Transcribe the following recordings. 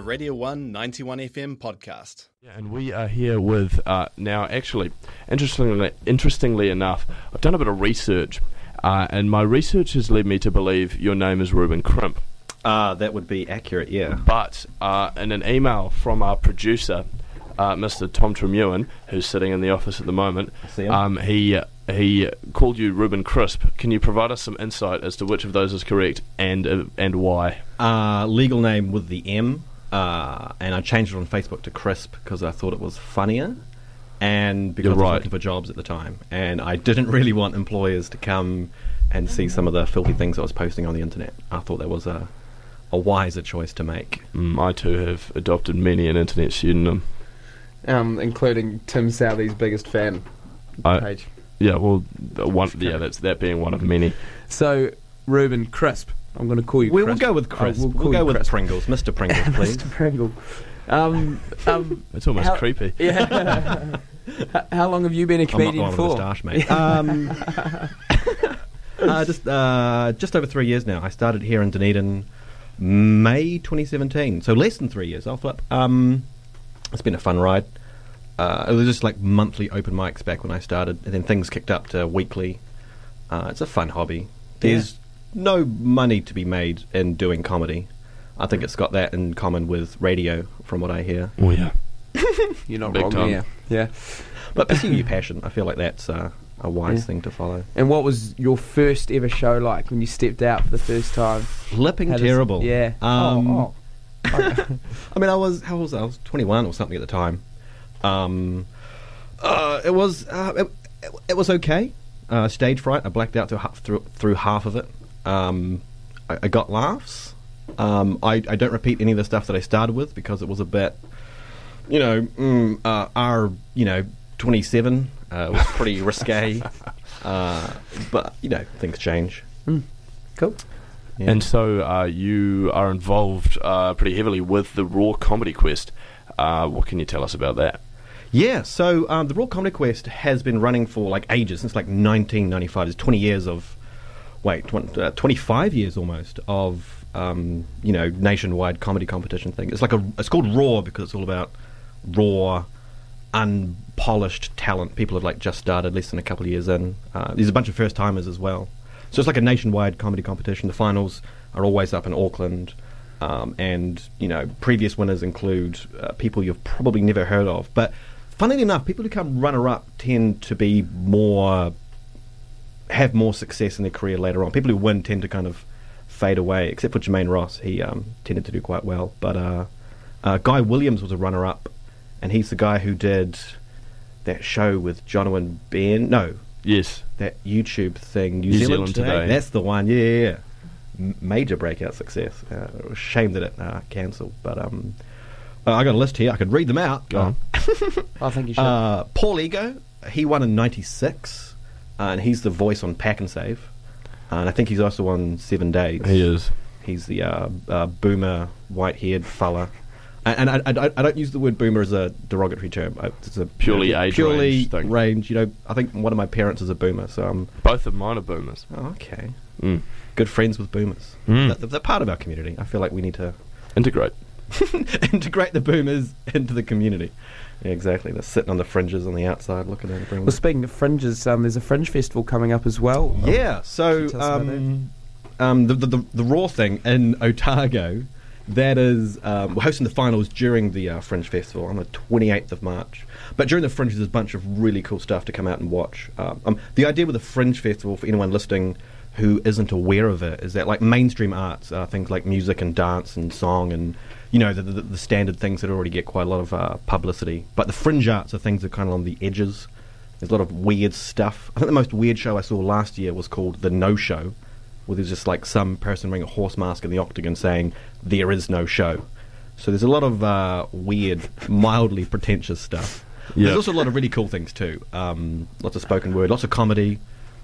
a Radio 1 91 FM podcast. Yeah, and we are here with uh, now. Actually, interestingly, interestingly enough, I've done a bit of research, uh, and my research has led me to believe your name is Ruben Crimp. Uh, that would be accurate, yeah. But uh, in an email from our producer, uh, Mr. Tom Tremewen, who's sitting in the office at the moment, um, he he called you Ruben Crisp. Can you provide us some insight as to which of those is correct and uh, and why? Uh, legal name with the M, uh, and I changed it on Facebook to Crisp because I thought it was funnier, and because You're I was looking for jobs at the time, and I didn't really want employers to come and see some of the filthy things I was posting on the internet. I thought that was a a wiser choice to make. Mm, I too have adopted many an internet pseudonym. um, including Tim Southey's biggest fan I, page. yeah, well, one, yeah, that's that being one of many. So, Ruben Crisp. I'm going to call you We, we'll go with Oh, we'll we'll go with Crisp. Pringles, Mr. Pringles, please. Mr. Pringle. Um, um, It's almost How- creepy. yeah. How long have you been a I'm not comedian one with a for? moustache, mate. Um, uh, just uh, just over three years now. I started here in Dunedin May 2017, so less than three years. I'll flip. Um, it's been a fun ride. Uh, it was just like monthly open mics back when I started, and then things kicked up to weekly. Uh, it's a fun hobby. There's no money to be made in doing comedy. I think it's got that in common with radio, from what I hear. Oh yeah. You're not Big wrong time. there. Yeah. But pursue your passion. I feel like that's uh, a wise Yeah. thing to follow. And what was your first ever show like when you stepped out for the first time? Flipping How does- terrible. Yeah. Um, oh, oh. I mean, I was how old was I? I was 21 or something at the time. Um, uh, it was uh, it, it, it was okay. Uh, stage fright. I blacked out through through, through half of it. Um, I, I got laughs. Um, I, I don't repeat any of the stuff that I started with because it was a bit, you know, mm, uh, R, you know, 27 uh, was pretty risque. Uh, but you know, things change. Cool. Yeah. And so uh, you are involved uh, pretty heavily with the Raw Comedy Quest. Uh, what can you tell us about that? Yeah, so um, the Raw Comedy Quest has been running for like ages, since like 1995. It's 20 years of, wait, uh, 25 years almost of, um, you know, nationwide comedy competition thing. It's like a, it's called Raw because it's all about raw, unpolished talent. People have like just started, less than a couple of years in. Uh, there's a bunch of first timers as well. So it's like a nationwide comedy competition. The finals are always up in Auckland. Um, and you know, previous winners include uh, people you've probably never heard of. But funnily enough, people who come runner-up tend to be more have more success in their career later on. People who win tend to kind of fade away, except for Jermaine Ross. He um, tended to do quite well. But uh, uh, Guy Williams was a runner-up, and he's the guy who did that show with John and Ben. No, Yes. that YouTube thing, New, New Zealand, Zealand today. Today. That's the one. Yeah, yeah, yeah. M- major breakout success. Uh, was a shame that it uh, cancelled, but um, uh, I got a list here. I could read them out. Go on. I think you should. Uh, Paul Ego, he won in '96, uh, and he's the voice on Pak'nSave. Uh, and I think he's also on Seven Days. He is. He's the uh, uh, boomer, white-haired fella. And, and I, I, I don't use the word boomer as a derogatory term. It's a Purely you know, age purely range thing. range. You know, I think one of my parents is a boomer, so I'm Both of mine are boomers. oh, okay. Mm. Good friends with boomers. Mm. They're, they're part of our community. I feel like we need to Integrate. integrate the boomers into the community. Yeah, exactly. They're sitting on the fringes on the outside, looking at well, speaking of fringes, um, there's a fringe festival coming up as well. Yeah. So Can you tell us about um, um, the, the the the raw thing in Otago, that is um, we're hosting the finals during the uh, Fringe Festival on the 28th of March. But during the Fringe, there's a bunch of really cool stuff to come out and watch. Um, um, the idea with the Fringe Festival, for anyone listening who isn't aware of it, is that like mainstream arts, uh, things like music and dance and song and you know the, the, the standard things that already get quite a lot of uh, publicity. But the fringe arts are things that are kind of on the edges. There's a lot of weird stuff. I think the most weird show I saw last year was called The No Show, where there's just like some person wearing a horse mask in the octagon saying, There is no show. So there's a lot of uh, weird, mildly pretentious stuff. There's also a lot of really cool things too. Um, lots of spoken word, lots of comedy,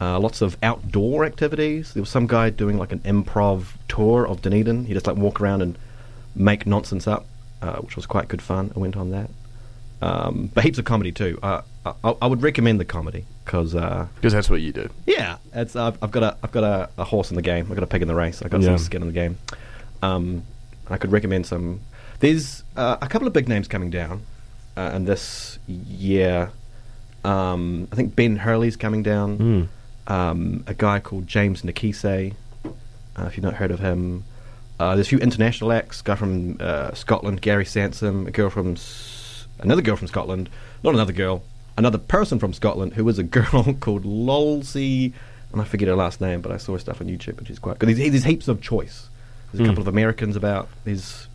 uh, lots of outdoor activities. There was some guy doing like an improv tour of Dunedin. He just like walk around and make nonsense up, uh, which was quite good fun. I went on that. Um, but heaps of comedy too. Uh, I, I would recommend the comedy because uh, Because that's what you do. yeah, it's uh, I've got a I've got a, a horse in the game. I've got a pig in the race. I've got Yeah. some skin in the game. Um, I could recommend some. There's uh, a couple of big names coming down uh, in this year. Um, I think Ben Hurley's coming down. Mm. Um, a guy called James Nokise, uh, if you've not heard of him. Uh, there's a few international acts. Guy from uh, Scotland, Gary Sansom. A girl from S- another girl from Scotland. Not another girl. Another person from Scotland who is a girl called Lolsey, and I forget her last name, but I saw her stuff on YouTube, and she's quite good. There's, there's heaps of choice. There's a Mm. couple of Americans about. There's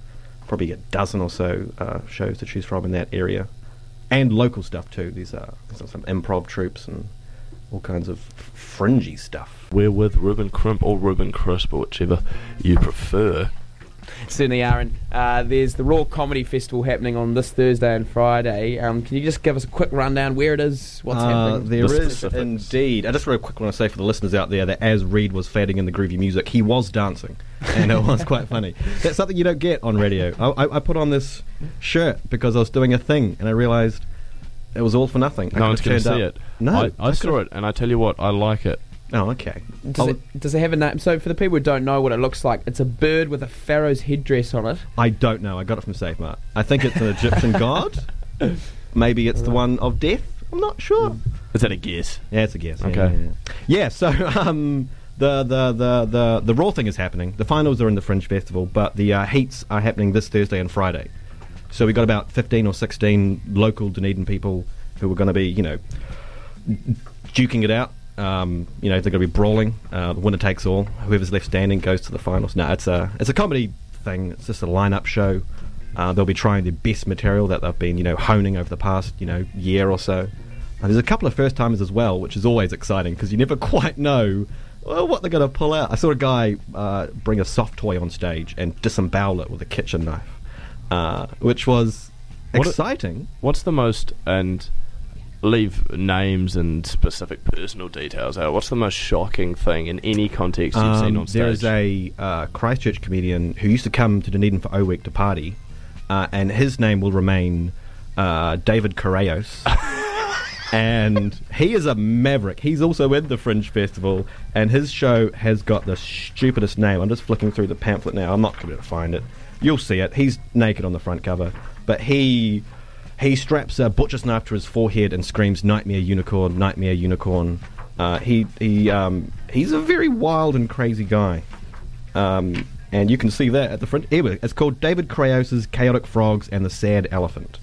probably a dozen or so uh, shows to choose from in that area, and local stuff too. Uh, there's some improv troops and all kinds of fringy stuff. We're with Ruben Crimp or Ruben Crisp, or whichever you prefer. Certainly, Aaron. Uh, there's the Raw Comedy Festival happening on this Thursday and Friday. Um, can you just give us a quick rundown where it is, what's Uh, happening? There The is specifics. indeed. I just real quick want to say for the listeners out there that as Reed was fading in the groovy music, he was dancing, and it was quite funny. That's something you don't get on radio. I, I, I put on this shirt because I was doing a thing, and I realised it was all for nothing. I no could one's going to see up- it. No, I, I I saw it, and I tell you what, I like it. Oh, okay. Does, it, does it have a name? So, for the people who don't know what it looks like, it's a bird with a pharaoh's headdress on it. I don't know. I got it from SaveMart. I think it's an Egyptian god. Maybe it's the one of death. I'm not sure. Is that a guess? Yeah, it's a guess. yeah, Okay. Yeah, yeah. Yeah, so um, the, the, the, the, the Raw thing is happening. The finals are in the Fringe Festival, but the uh, heats are happening this Thursday and Friday. So we got about 15 or 16 local Dunedin people who are going to be, you know, duking it out. Um, you know, they're going to be brawling. Uh, the winner takes all. Whoever's left standing goes to the finals. No, it's a it's a comedy thing. It's just a line-up show. Uh, they'll be trying their best material that they've been, you know, honing over the past, you know, year or so. And there's a couple of first timers as well, which is always exciting because you never quite know well, what they're going to pull out. I saw a guy uh, bring a soft toy on stage and disembowel it with a kitchen knife, uh, which was What a- exciting. What's the most and leave names and specific personal details out? What's the most shocking thing in any context you've seen Um, on stage? There is a uh, Christchurch comedian who used to come to Dunedin for O Week to party, uh, and his name will remain uh, David Correos. and he is a maverick. He's also in the Fringe Festival, and his show has got the stupidest name. I'm just flicking through the pamphlet now. I'm not going to find it. You'll see it. He's naked on the front cover, but he he straps a butcher's knife to his forehead and screams "Nightmare Unicorn, Nightmare Unicorn." Uh, he he um, he's a very wild and crazy guy, um, and you can see that at the front. We- it's called David Correos's Chaotic Frogs and the Sad Elephant.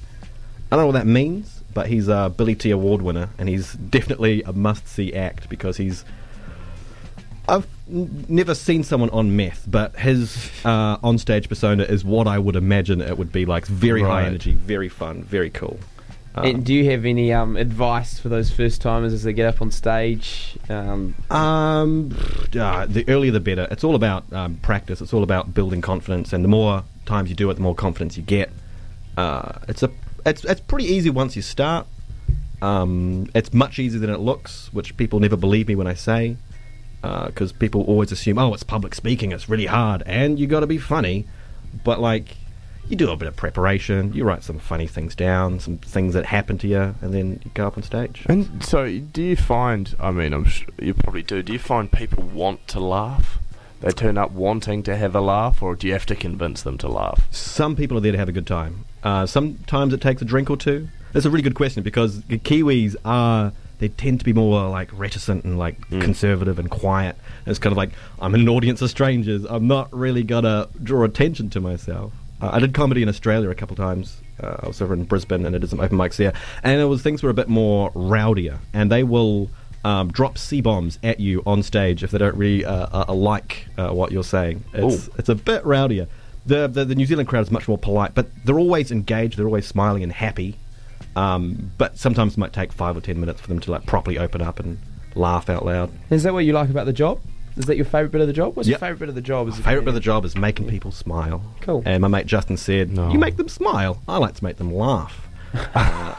I don't know what that means, but he's a Billy T Award winner, and he's definitely a must-see act because he's. I've n- never seen someone on meth, but his uh, on-stage persona is what I would imagine it would be like. Very high energy, very fun, very cool. Um, And do you have any um, advice for those first timers as they get up on stage? Um, Um, uh, the earlier the better. It's all about um, practice. It's all about building confidence, and the more times you do it, the more confidence you get. Uh, it's a it's it's pretty easy once you start. Um, it's much easier than it looks, which people never believe me when I say, because people always assume, oh, it's public speaking, it's really hard, and you got to be funny. But like, you do a bit of preparation, you write some funny things down, some things that happen to you, and then you go up on stage. And so, do you find? I mean, I'm sure you probably do. Do you find people want to laugh? They turn up wanting to have a laugh, or do you have to convince them to laugh? Some people are there to have a good time. Uh, sometimes it takes a drink or two. That's a really good question because the Kiwis are they tend to be more like reticent and like Mm. conservative and quiet. it's kind of like I'm in an audience of strangers. I'm not really gonna draw attention to myself. Uh, I did comedy in Australia a couple times. Uh, I was over in Brisbane and I did some open mics there, and it was things were a bit more rowdier, and they will. Um, drop C bombs at you on stage if they don't really uh, uh, like uh, what you're saying. It's, Ooh. it's a bit rowdier. The, the the New Zealand crowd is much more polite, but they're always engaged. They're always smiling and happy. Um, but sometimes it might take five or ten minutes for them to like properly open up and laugh out loud. is that what you like about the job? Is that your favourite bit of the job? What's Yep. your favourite bit of the job? Is My favorite bit of the job is making people smile. Cool. And my mate Justin said, No. "You make them smile. I like to make them laugh." Uh,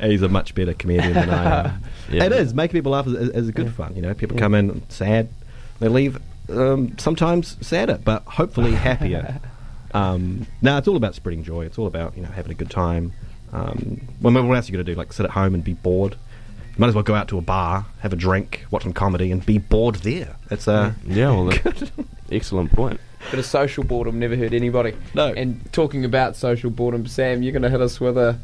he's a much better comedian than I am. Yeah. It is making people laugh is, is, is a good fun. You know, people come in sad, they leave um, sometimes sadder, but hopefully happier. um, no, it's all about spreading joy. It's all about you know having a good time. Um, well, what else are you going to do? Like sit at home and be bored? You might as well go out to a bar, have a drink, watch some comedy, and be bored there. It's uh, Yeah, well, that- excellent point. Bit of social boredom never hurt anybody. No. And talking about social boredom, Sam, you're going to hit us with a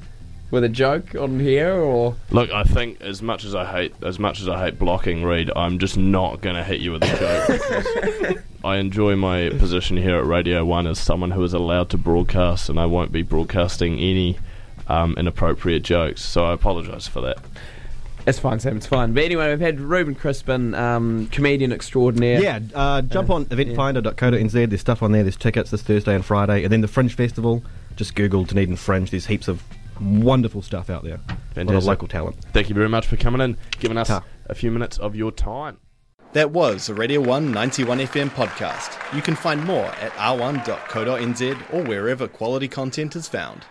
with a joke on here, or Look, I think as much as I hate as much as I hate blocking Reed, I'm just not going to hit you with a joke. I enjoy my position here at Radio One as someone who is allowed to broadcast, and I won't be broadcasting any um, inappropriate jokes. So I apologise for that. it's fine, Sam. It's fine. But anyway, we've had Ruben Crispin, um, comedian extraordinaire. Yeah, uh, jump Uh, on eventfinda.co.nz. There's stuff on there. There's tickets this Thursday and Friday. And then the Fringe Festival. Just Google Dunedin Fringe. There's heaps of wonderful stuff out there. A lot of local talent. Thank you very much for coming in, giving us Ta. a few minutes of your time. That was a Radio 191 FM podcast. You can find more at r1.co.nz or wherever quality content is found.